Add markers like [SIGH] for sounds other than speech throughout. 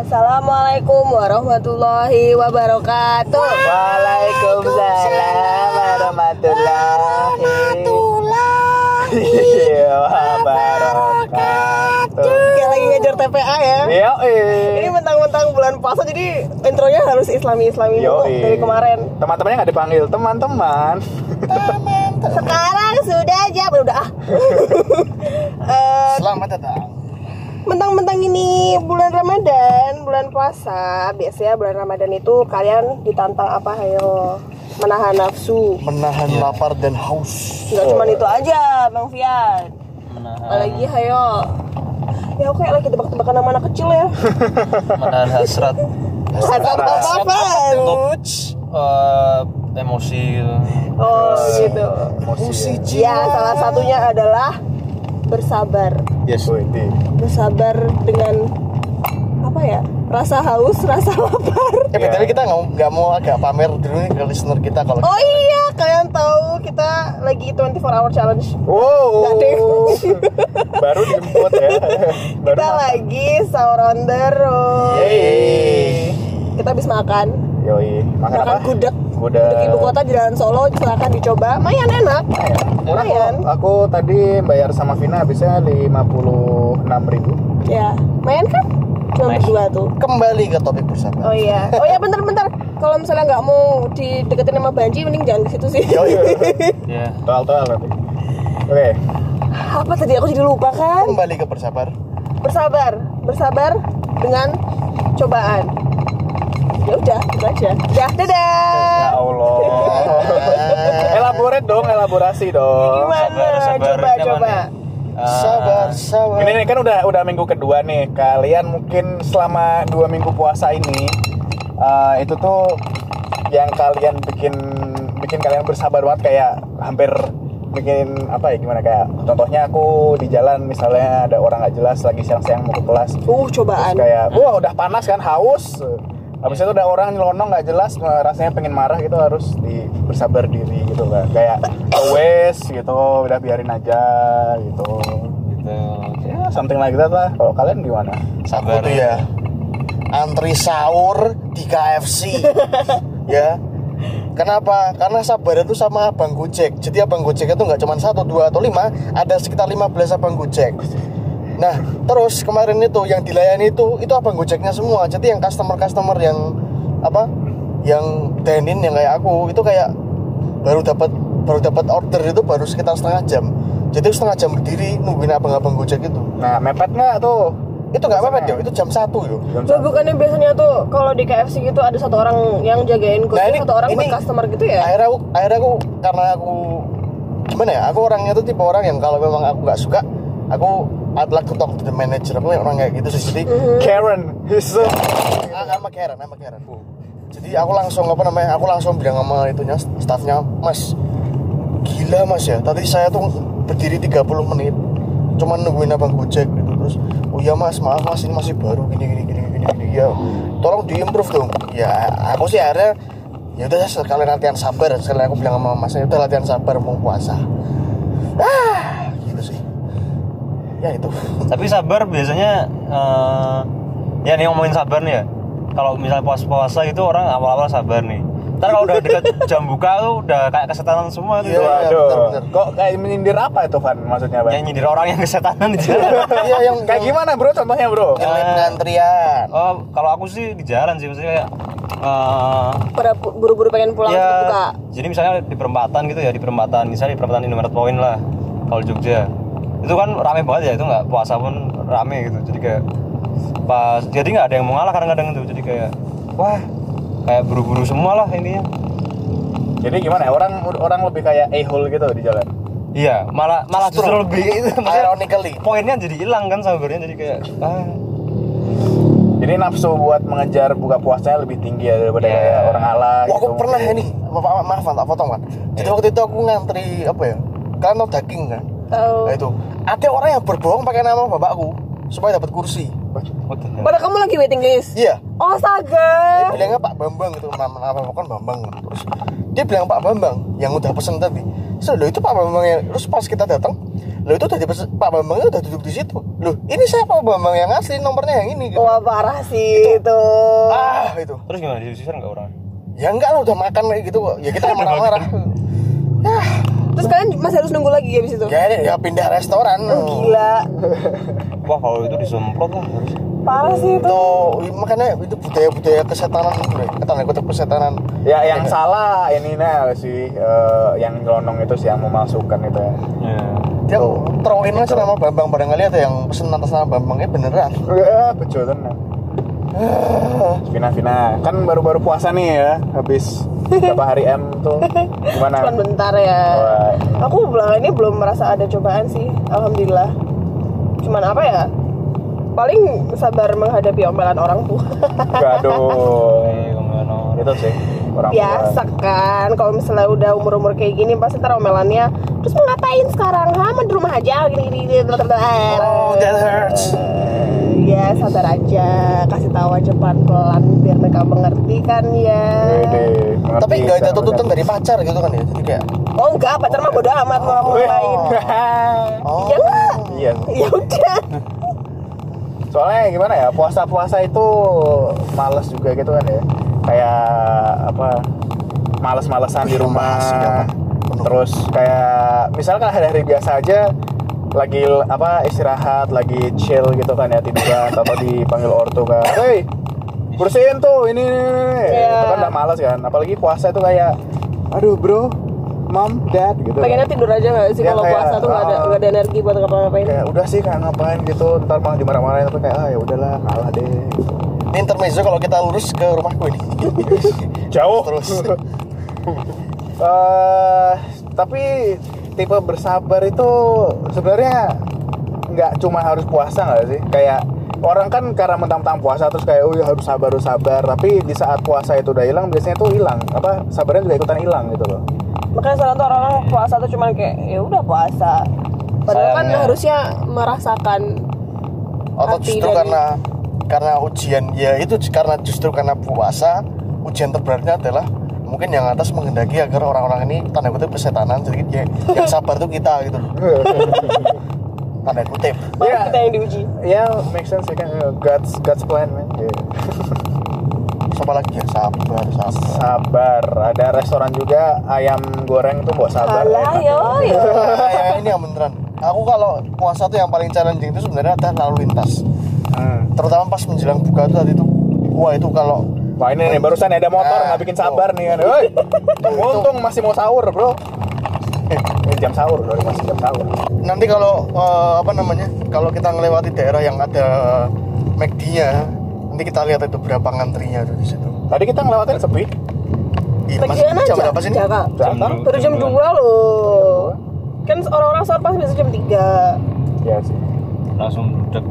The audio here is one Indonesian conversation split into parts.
Assalamualaikum warahmatullahi wabarakatuh. Waalaikumsalam warahmatullahi wabarakatuh. Kayak lagi ngejar TPA ya. Yo, Ini mentang-mentang bulan puasa jadi intronya harus islami-islami Yo, dulu dari kemarin. Teman-temannya nggak dipanggil teman-teman. Sekarang sudah jam udah ah. Eh, Selamat datang. Mentang-mentang ini bulan Ramadan, bulan puasa, biasanya bulan Ramadan itu kalian ditantang apa ayo? Menahan nafsu. Menahan lapar dan haus. Enggak cuma itu aja, Bang Fian. menahan Apalagi ayo. Ya kayak lagi tebak-tebakan nama anak kecil ya. [LAUGHS] menahan hasrat Ada apa-apa. untuk eh, emosi gitu. Oh gitu. Emosi. Ya salah satunya adalah bersabar. Yes. Bersabar dengan apa ya? Rasa haus, [LAUGHS] rasa lapar. Eh, BTW kita nggak nggak mau agak pamer dulu nih ke listener kita kalau Oh iya, kalian tahu kita lagi 24 hour challenge. Wow. Deh. [LAUGHS] Baru dijemput ya. [LAUGHS] Baru Kita lagi sahur on the road. Yeay. Kita habis makan. Yoi, makan Makan apa? gudeg. Gudeg. Gudeg ibu kota di Jalan Solo, silakan dicoba. Mayan enak. Lumayan. kok. Aku tadi bayar sama Vina habisnya 56.000 ribu. Ya, mayan kan? Cuma berdua tuh. kembali ke topik bersama. Oh iya, oh iya bentar-bentar. Kalau misalnya nggak mau dideketin sama Banji, mending jangan ke situ sih. Yoi. [LAUGHS] ya Toal-toal nanti. Oke. Apa tadi aku jadi lupa kan? Kembali ke bersabar. Bersabar, bersabar dengan cobaan. Ya udah, itu aja. Udah, Ya dadah. Allah. [LAUGHS] Elaborate dong, elaborasi dong. Gimana? sabar, sabar. coba, coba. nih? Eh, Sabar, sabar. Ini nih kan udah udah minggu kedua nih. Kalian mungkin selama dua minggu puasa ini eh, itu tuh yang kalian bikin bikin kalian bersabar banget kayak hampir bikin apa ya gimana kayak contohnya aku di jalan misalnya ada orang nggak jelas lagi siang-siang mau ke kelas Uh, terus cobaan. kayak wah udah panas kan haus habis itu ada orang nyelonong nggak jelas rasanya pengen marah gitu harus di bersabar diri gitu kan kayak wes gitu udah biarin aja gitu gitu. ya something like that lah kalau kalian gimana sabar Aku tuh ya antri sahur di KFC. [LAUGHS] ya. Kenapa? Karena sabar itu sama abang Gojek. Jadi abang Gojek itu nggak cuma satu, dua atau lima, ada sekitar 15 abang Gojek. Nah, terus kemarin itu yang dilayani itu itu abang Gojeknya semua. Jadi yang customer-customer yang apa? Yang dine-in yang kayak aku itu kayak baru dapat baru dapat order itu baru sekitar setengah jam. Jadi setengah jam berdiri nungguin abang-abang Gojek itu. nah mepet nggak tuh Itu nggak apa-apa yo, itu jam satu yo. Jam bukannya biasanya tuh kalau di KFC gitu ada satu orang yang jagain Nah, kucing, ini- satu orang buat ini- customer gitu ya? akhirnya aku akhirnya aku karena aku gimana ya aku orangnya tuh tipe orang yang kalau memang aku nggak suka aku I'd like to talk to the manager. Aku orang kayak gitu sih. Jadi Karen. [LAUGHS] He's ah, sama Karen sama Karen. Jadi aku langsung apa namanya aku langsung bilang sama itunya staffnya mas gila mas ya. Tadi saya tuh berdiri 30 menit cuman nungguin abang gojek gitu. Terus oh iya mas maaf mas ini masih baru gini gini gini gini gini. Ya tolong diimprove dong. Ya aku sih akhirnya ya udah sekalian latihan sabar. Sekalian aku bilang sama masnya udah latihan sabar mau puasa. Ah ya itu tapi sabar biasanya eh, ya nih ngomongin sabar nih ya kalau misalnya puasa puasa itu orang awal-awal sabar nih ntar kalau udah deket [LAUGHS] jam buka tuh udah kayak kesetanan semua tuh Iya, iya. Waduh, benar-benar. kok kayak menyindir apa itu Van maksudnya Van? yang nyindir orang yang kesetanan di jalan [LAUGHS] iya yang Kayak gimana bro contohnya bro? yang Eh. pengantrian oh kalau aku sih di jalan sih maksudnya kayak eh, Pada buru-buru pengen pulang ya, buka. jadi misalnya di perempatan gitu ya di perempatan misalnya di perempatan Indomaret Point lah kalau Jogja itu kan rame banget ya itu nggak puasa pun rame gitu jadi kayak pas jadi nggak ada yang mau ngalah kadang-kadang tuh jadi kayak wah kayak buru-buru semua lah ininya Jadi gimana ya orang orang lebih kayak a-hole gitu di jalan. iya malah malah justru lebih [LAUGHS] itu ironically poinnya jadi hilang kan sabarnya jadi kayak ah Jadi nafsu buat mengejar buka puasanya lebih tinggi ya daripada Iya. kayak orang ala Wah, aku gitu. pernah ya nih, Bapak maaf tak potong kan. Jadi waktu itu aku ngantri apa ya? Kalian tau daging kan? Tahu. Nah itu ada orang yang berbohong pakai nama bapakku supaya dapat kursi. Padahal kamu lagi waiting list. Iya. Oh, Dia astaga. bilangnya Pak Bambang itu nama nama kan Bambang kan. Terus dia bilang Pak Bambang yang udah pesen tadi. so lo itu Pak Bambang yang terus pas kita datang lo itu tadi Pak Bambang udah duduk di situ lo ini saya Pak Bambang yang asli nomornya yang ini gitu. Wah parah sih itu. ah itu terus gimana diusir nggak orang ya enggak lo udah makan kayak gitu kok ya kita yang marah-marah [LAUGHS] ya Terus kalian masih harus nunggu lagi habis itu? ya, ya pindah restoran Gila. wah kalau itu disemprot lah harus Parah sih itu. itu makanya itu budaya-budaya kesetanan tanda kutip kesetanan Ya yang salah ini nah sih eh, yang nyelonong itu sih yang memasukkan itu ya. ya dia throw-in aja nama Bambang barangkali ada yang pesen atas nama Bambangnya beneran Ya, betul tenang. Vina Vina kan baru-baru puasa nih ya habis berapa hari M tuh gimana? Cuman bentar ya. Wah, Aku belakangan ini belum merasa ada cobaan sih. Alhamdulillah. Cuman apa ya? Paling sabar menghadapi omelan orang tua. Gaduh. [LAUGHS] Itu sih orang Biasa kan. Kalau misalnya udah umur-umur kayak gini pasti ntar omelannya terus mau ngapain sekarang? Hah, mau di rumah aja gini. gini. oh that hurts Ya sabar aja, kasih tahu aja pelan-pelan biar mereka mengerti kan ya. Tapi nggak ada tuntutan dari pacar gitu kan ya jadi kayak Oh enggak, pacar mah bodo amat mau Wih. ngapain. [LAUGHS] oh Ya enggak. Iya. Ya udah. Soalnya gimana ya puasa-puasa itu males juga gitu kan ya. Kayak apa? Males-malesan di Iya, rumah. iya. Terus kayak misalkan hari-hari biasa aja lagi apa istirahat, lagi chill gitu kan ya tiduran atau dipanggil ortu kan. Hei, bersihin tuh ini, ini, ini. Itu kan udah males kan. Apalagi puasa itu kayak aduh bro, mom, dad gitu. Pengennya tidur aja gak sih Ya, kalau kayak, puasa tuh gak ada, ah. nggak ada energi buat ngapa-ngapain kayak udah sih kayak ngapain gitu ntar malah dimarah-marahin tapi kayak ah ya udahlah kalah deh ini intermezzo kalau kita lurus ke rumahku ini jauh Terus. [LAUGHS] Eh, tapi tipe bersabar itu sebenarnya nggak cuma harus puasa nggak sih? Kayak orang kan karena mentang-mentang puasa terus kayak oh ya harus sabar harus sabar. Tapi di saat puasa itu udah hilang biasanya tuh hilang. Apa sabarnya juga ikutan hilang gitu loh. Makanya sekarang tuh orang puasa tuh cuma kayak ya udah puasa. Padahal kan Sayangnya. harusnya merasakan atau Hati justru dari- karena karena ujian ya itu karena justru karena puasa ujian terberatnya adalah mungkin yang atas menghendaki agar orang-orang ini tanda kutip kesetanan. Jadi ya, yang sabar tuh kita gitu loh. [LAUGHS] Tanda kutip. Malah Iya. kita yang diuji? ya make sense ya kan? God's God's plan man. Iya. [LAUGHS] siapa lagi ya? Sabar sabar. Sabar. Ada restoran juga ayam goreng tuh buat sabar. Alah enak. yo yo. [LAUGHS] Yang ini yang beneran. Aku kalau puasa tuh yang paling challenging itu sebenarnya adalah lalu lintas. Hmm. terutama pas menjelang buka tuh tadi tuh. Wah itu kalau Wah ini nih barusan ada motor Nah, nggak bikin sabar nih kan. Woi, untung masih mau sahur bro. Eh, ini jam sahur, baru masih jam sahur. nanti kalau eh, apa namanya kalau kita ngelewati daerah yang ada McD-nya nanti kita lihat itu berapa ngantrinya tuh di situ Tadi kita ngelewatin sepi. Iya, Mas, Bagian jam aja berapa sih ini? Jaka. Jam Baru jam 2 loh Kan orang-orang sahur pasti biasa jam 3 Ya sih. langsung dek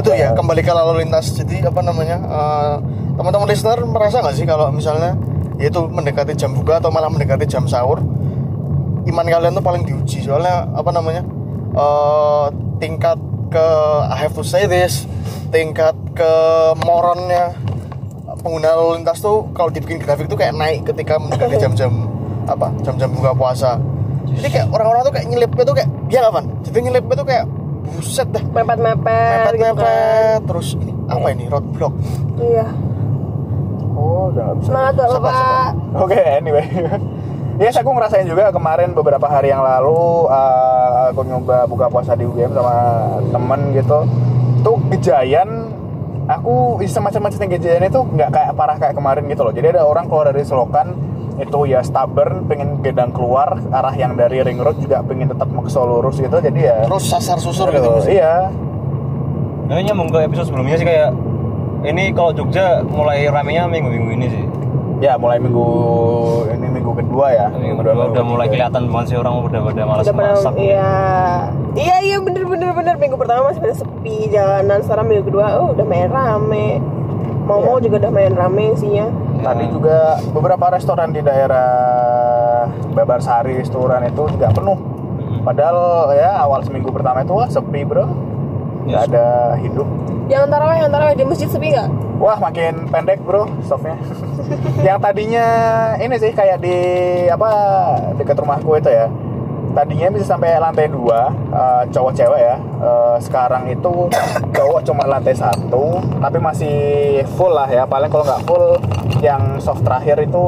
itu ya kembali ke lalu lintas. Jadi apa namanya eh, teman-teman listener merasa nggak sih kalau misalnya yaitu mendekati jam buka atau malah mendekati jam sahur iman kalian tuh paling diuji. Soalnya apa namanya eh, tingkat ke I have to say this tingkat ke moronnya pengguna lalu lintas tuh kalau dibikin grafik tuh kayak naik ketika mendekati jam-jam apa jam-jam buka puasa. Jadi kayak orang-orang tuh kayak nyelipnya tuh kayak ya kapan jadi nyelipnya tuh kayak buset dah Mepet-mepet gitu kan terus ini apa ini roadblock Iya Oh, bisa. Semangat bapak Oke, anyway. [LAUGHS] Yes, aku ngerasain juga kemarin beberapa hari yang lalu uh, aku nyoba buka puasa di UGM sama temen gitu. Tuh Gejayan aku semacam macam Gejayan itu nggak kayak parah kayak kemarin gitu loh. Jadi ada orang keluar dari selokan itu ya stubborn pengen gedang keluar arah yang dari ring road juga pengen tetap maksa lurus gitu jadi ya. Terus sasar susur gitu iya. Nah, ini nyambung ke episode sebelumnya sih kayak ini kalau Jogja mulai ramenya minggu-minggu ini sih. ya mulai minggu ini minggu kedua ya. Minggu kedua udah mulai kelihatan banget sih orang udah pada malas masak. Iya. Iya iya bener bener bener. Minggu pertama masih pada sepi jalanan Sekarang minggu kedua oh udah main rame. Mau-mau Iya. juga udah main rame isinya Tadi juga beberapa restoran di daerah Babarsari, Sturan itu juga penuh. Padahal ya awal seminggu pertama itu wah sepi bro. nggak Yes. ada hidup Yang taraweh, yang taraweh di masjid sepi nggak? Wah makin pendek bro softnya. [LAUGHS] yang tadinya ini sih kayak di apa dekat rumahku itu ya. Tadinya bisa sampai lantai dua eh, cowok cewek ya. Eh, sekarang itu cowok cuma lantai satu, tapi masih full lah ya. Paling kalau nggak full, yang soft terakhir itu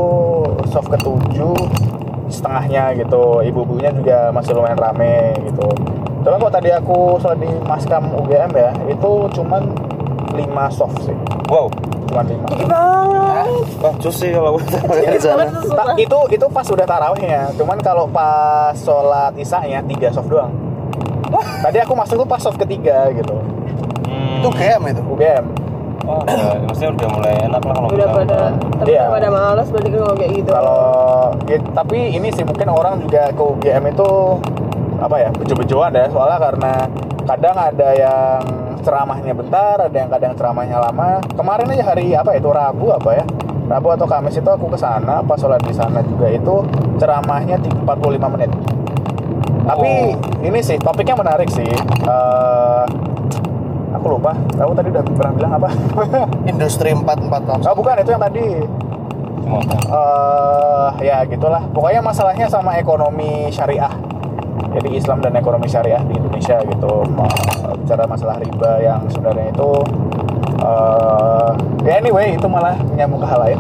soft ketujuh setengahnya gitu. Ibu-ibunya juga masih lumayan rame gitu. Coba kok tadi aku sholat di Maskam UGM ya, itu cuman 5 soft sih Wow. cuma lima banget. Bagus sih kalau [LAUGHS] Ta- sumpah. itu itu pas udah tarawihnya cuman kalau pas sholat isanya tiga soft doang tadi aku masuk tuh pas soft ketiga gitu Hmm. Itu game itu. UGM Oh, udah, maksudnya udah mulai enak lah kalau Udah pada, tapi Iya. udah pada malas berarti kalau kayak gitu. kalau ya, tapi ini sih mungkin orang juga ke UGM itu apa ya bejo-bejoan ya soalnya karena kadang ada yang ceramahnya bentar ada yang kadang ceramahnya lama. Kemarin aja hari apa ya, itu Rabu apa ya? Rabu atau Kamis itu aku ke sana pas sholat di sana juga itu ceramahnya ti- 45 menit. Tapi ini sih topiknya menarik sih. Eh, aku lupa. Aku tadi udah pernah bilang apa? [LAUGHS] Industri 446. oh bukan itu yang tadi. Eh ya gitulah. Pokoknya masalahnya sama ekonomi syariah jadi Islam dan ekonomi syariah di Indonesia gitu bicara masalah riba yang sebenarnya itu eh ya anyway itu malah menyambung ke hal lain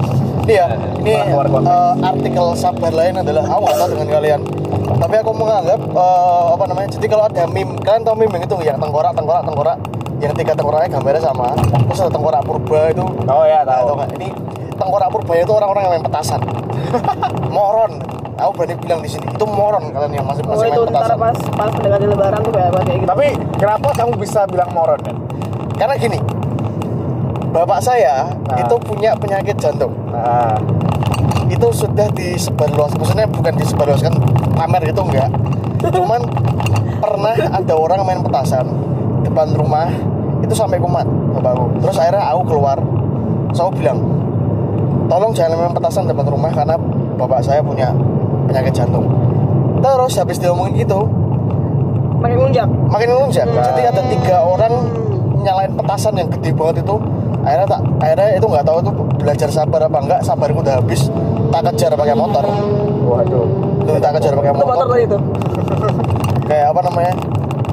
Iya, ini Orang keluar eh, artikel sabar lain adalah tahu dengan kalian. Tapi aku menganggap eh, apa namanya? Jadi kalau ada meme, kalian tahu meme itu yang tengkorak, tengkorak, tengkorak, yang tiga tengkoraknya gambarnya sama. Terus ada tengkorak purba itu. oh ya Nah, tahu tau nggak? Ini tengkorak purba itu orang-orang yang main petasan. [LAUGHS] moron. Aku berani bilang di sini itu moron kalian yang masih Oh masih itu main ntar petasan. pas pas mendekati lebaran tuh kayak apa kayak gitu. tapi kenapa kamu bisa bilang moron ya Karena gini, bapak saya Nah. itu punya penyakit jantung. nah itu sudah disebarluas maksudnya bukan disebarluaskan pamer gitu enggak cuman pernah ada orang main petasan depan rumah itu sampai kumat bapakku terus akhirnya aku keluar so aku bilang tolong jangan main petasan depan rumah karena bapak saya punya penyakit jantung. Terus habis diomongin gitu Pakai ngunjak. makin ngelunjak Hmm. jadi ada tiga orang nyalain petasan yang gede banget itu. Akhirnya tak akhirnya itu nggak tahu itu belajar sabar apa enggak sabarku udah habis tak kejar pakai motor. Waduh. Tuh tak kejar pakai motor motor. tadi itu. kayak apa namanya?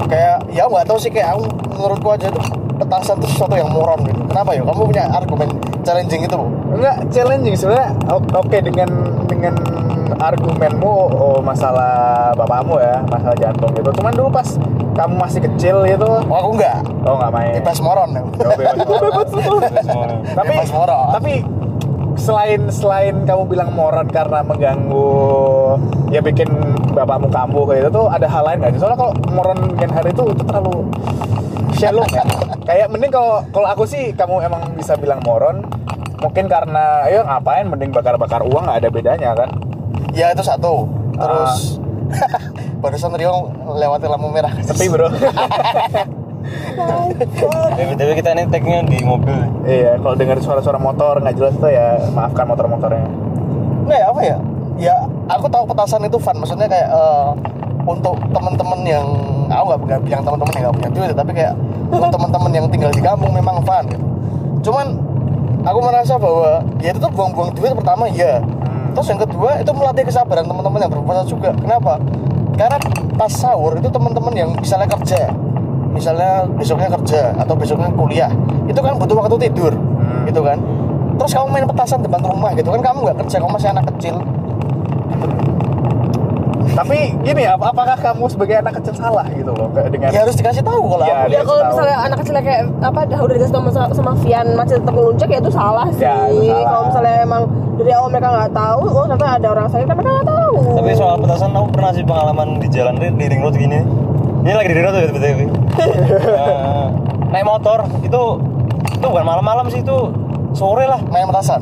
Kayak ya nggak tahu sih kayak aku menurutku aja itu petasan itu sesuatu yang moron gitu. Kenapa ya? Kamu punya argumen challenging itu Bu? enggak challenging sebenarnya. Oke dengan dengan argumenmu oh, masalah bapakmu ya masalah jantung gitu. Cuman dulu pas kamu masih kecil gitu. Oh aku enggak. Oh nggak main. Bebas moron ya. Oh, bebas moron. Tapi Bebas moron. tapi selain selain kamu bilang moron karena mengganggu ya bikin bapakmu kambuh kayak gitu tuh ada hal lain nggak sih? Soalnya kalau moron gen hari itu itu terlalu shallow ya kayak mending kalau kalau aku sih kamu emang bisa bilang moron mungkin karena ya ngapain mending bakar-bakar uang nggak ada bedanya kan ya itu satu terus Ah. [LAUGHS] barusan Rio lewati lampu merah sepi bro [LAUGHS] BTW kita ini tag-nya di mobil. iya kalau dengar suara-suara motor nggak jelas tuh ya maafkan motor-motornya Nggak ya apa ya? Ya aku tahu petasan itu fun. Maksudnya kayak eh, untuk teman-teman yang aku nggak nggak bilang teman-teman yang nggak punya duit, tapi kayak untuk teman-teman yang tinggal di kampung memang fun. Gitu. Cuman aku merasa bahwa ya itu tuh buang-buang duit pertama ya. Terus yang kedua itu melatih kesabaran teman-teman yang berpuasa juga. Kenapa? Karena pas sahur itu teman-teman yang misalnya kerja, misalnya besoknya kerja atau besoknya kuliah, itu kan butuh waktu tidur, gitu kan. Terus kamu main petasan depan rumah gitu kan kamu nggak kerja, kamu masih anak kecil. tapi gini ap- apakah kamu sebagai anak kecil salah gitu loh kayak dengan Ya harus dikasih tahu kalau Ya, aku. Ya Dia kalau tahu. misalnya anak kecilnya kayak apa dah udah dikasih sama, sama Vian masih tetap ngeluncak ya itu salah sih. Ya, itu salah. Kalau misalnya emang dari awal mereka nggak tahu, oh ternyata ada orang sakit kan mereka nggak tahu. Tapi soal petasan aku pernah sih pengalaman di jalan di, di ring road gini. Ini lagi di ring road ya BTW. [LAUGHS] Eh, naik motor itu itu bukan malam-malam sih itu sore lah. main petasan.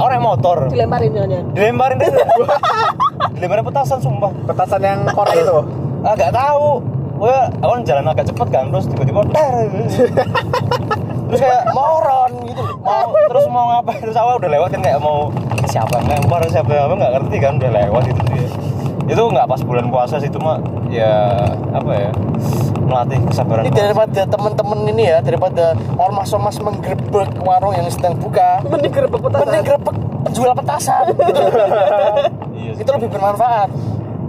Aku naik motor. dilemparin jangan Dilemparin deh. [LAUGHS] Dilemparin petasan sumpah. petasan yang korek itu Ah gak tahu. Gue aku kan jalan agak cepet kan terus tiba-tiba dar. [LAUGHS] terus kayak moron gitu mau terus mau ngapain terus awal udah lewat kan kayak mau "Ini siapa lempar siapa apa nggak ngerti kan udah lewat itu dia itu nggak pas bulan puasa sih cuma ya apa ya melatih kesabaran Ini daripada teman-teman ini ya, daripada ormas-ormas menggerebek warung yang sedang buka, Mending gerbek petasan. mending gerebek penjual petasan. [LAUGHS] Iya itu lebih bermanfaat.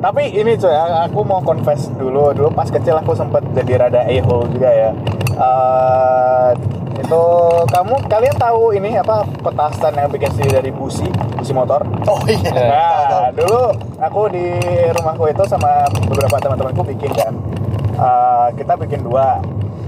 Tapi ini coy, aku mau confess dulu. Dulu pas kecil aku sempet jadi rada a-hole juga ya. Eh, itu kamu kalian tahu ini apa petasan yang bikin sendiri dari busi, busi motor? Oh iya. Ya. Nah, dulu aku di rumahku itu sama beberapa teman-temanku bikin kan. Eh, kita bikin dua.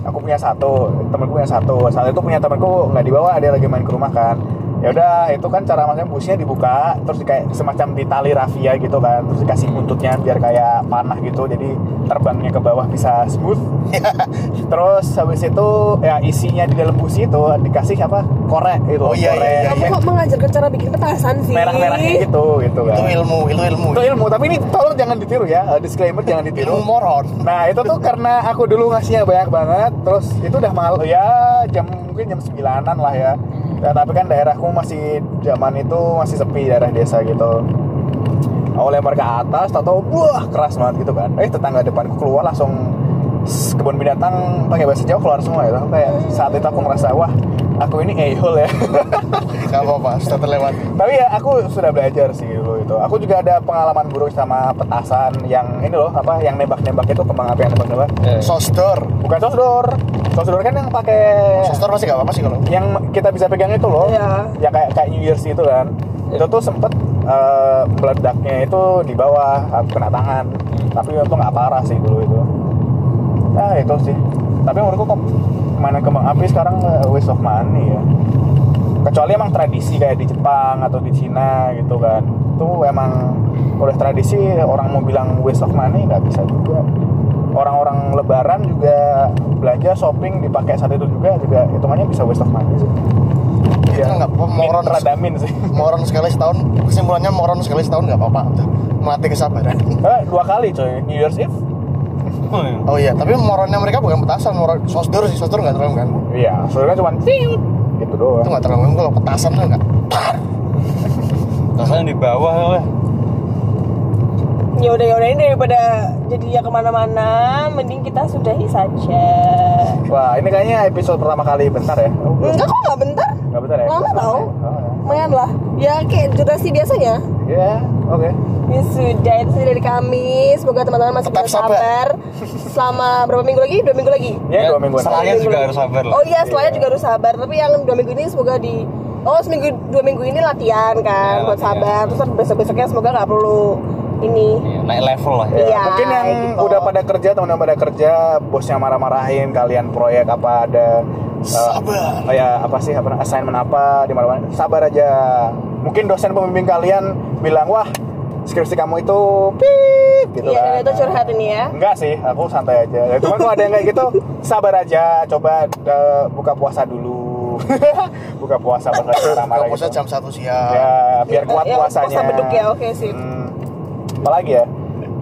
Aku punya satu, temanku punya satu. Saat itu punya temanku nggak dibawa, dia lagi main ke rumah kan. Ya udah, itu kan cara masnya businya dibuka, terus kayak semacam ditali rafia gitu kan, terus dikasih buntutnya biar kayak panah gitu, jadi terbangnya ke bawah bisa smooth. [LAUGHS] terus habis itu ya isinya di dalam busi itu dikasih apa korek gitu, Oh, iya, korek iya, iya. Kamu kok mengajarkan cara bikin petasan sih? merah-merahnya gitu, gitu kan. Itu ilmu, itu ilmu. Itu ilmu, tapi ini tolong jangan ditiru ya. Eh, Disclaimer jangan ditiru. Ilmu moron. Nah, itu tuh karena aku dulu ngasihnya banyak banget, terus itu udah mahal ya jam mungkin jam 9-an lah ya. Ya, tapi kan daerahku masih zaman itu masih sepi daerah desa gitu. Aku lempar ke atas, tahu wah keras banget gitu kan. Eh tetangga depanku keluar langsung kebun binatang pakai bahasa Jawa keluar semua ya. Kayak saat itu aku merasa wah aku ini a-hole ya. [LAUGHS] Gak apa-apa, sudah terlewati. Tapi ya aku sudah belajar sih dulu itu. Aku juga ada pengalaman buruk sama petasan yang ini loh apa yang nembak-nembak itu kembang api yang nembak-nembak. Ya. Sosdor. Bukan sosdor. Sosdor kan yang pakai Sosdor masih gak apa-apa sih kalau. yang kita bisa pegang itu loh. Iya. Yang kayak kayak New Year's itu kan. Itu tuh sempet eh, meledaknya itu di bawah kena tangan. Tapi itu nggak parah sih dulu itu. Nah itu sih. Tapi menurutku kok mainan kembang api sekarang eh, waste of money ya kecuali emang tradisi kayak di Jepang atau di Cina gitu kan itu emang udah tradisi orang mau bilang waste of money nggak bisa juga orang-orang lebaran juga belanja shopping dipakai saat itu juga juga hitungannya bisa waste of money sih Itu nggak apa-apa, Min- moron. rada min sih [LAUGHS] Moron sekali setahun. Kesimpulannya moron sekali setahun nggak apa-apa. Melatih kesabaran. Eh, dua kali coy New Year's Eve Oh, iya. Oh iya, tapi moronnya mereka bukan petasan, moron sosdor sih, sosdor nggak terlalu ganggu. iya soalnya cuma tiut gitu doang Itu nggak terlalu ganggu kalau petasan tuh nggak. Rasanya di bawah lah. Ya udah ya udah ini daripada jadinya ke mana-mana, mending kita sudahi saja. wah ini kayaknya episode pertama kali bentar ya. Enggak kok nggak bentar, nggak bentar ya Lama tau. Oh, ya. lumayan lah. Ya kayak durasi biasanya. ya oke Ya sudah itu dari kami. Semoga teman-teman masih bisa sabar. Selama berapa minggu lagi? Dua minggu lagi. ya, dua mingguan Setelahnya juga minggu harus lagi. sabar lah. Oh iya, setelahnya juga harus sabar. Tapi yang dua minggu ini semoga di Oh seminggu dua minggu ini latihan kan Ya, buat latihan. sabar. Terus besok besoknya semoga nggak perlu ini. Iya, naik level lah ya. Iya. mungkin yang gitu. udah pada kerja teman-teman pada kerja bosnya marah-marahin kalian proyek apa ada uh, Sabar. kayak apa sih apa assignment apa di mana sabar aja mungkin dosen pembimbing kalian bilang wah skripsi kamu itu pip gitu Iya, kan itu curhat ini ya. enggak sih aku santai aja ya, cuman kalau ada yang kayak gitu sabar aja coba uh, buka puasa dulu [LAUGHS] buka puasa pas lagi marah puasa gitu. jam satu siang. ya biar kuat Ya, puasanya puasa beduk ya, oke sih. Hmm, apalagi ya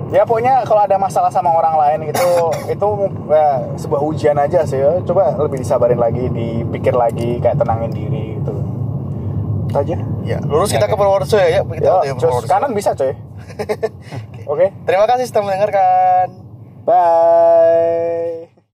ya pokoknya kalau ada masalah sama orang lain gitu [LAUGHS] itu ya, sebuah ujian aja sih ya. coba lebih disabarin lagi dipikir lagi kayak tenangin diri gitu itu aja Ya, lurus kita ke Purworejo ya, ya. Kita ya, Purworejo. kanan bisa coy [LAUGHS] oke Terima kasih sudah mendengarkan. bye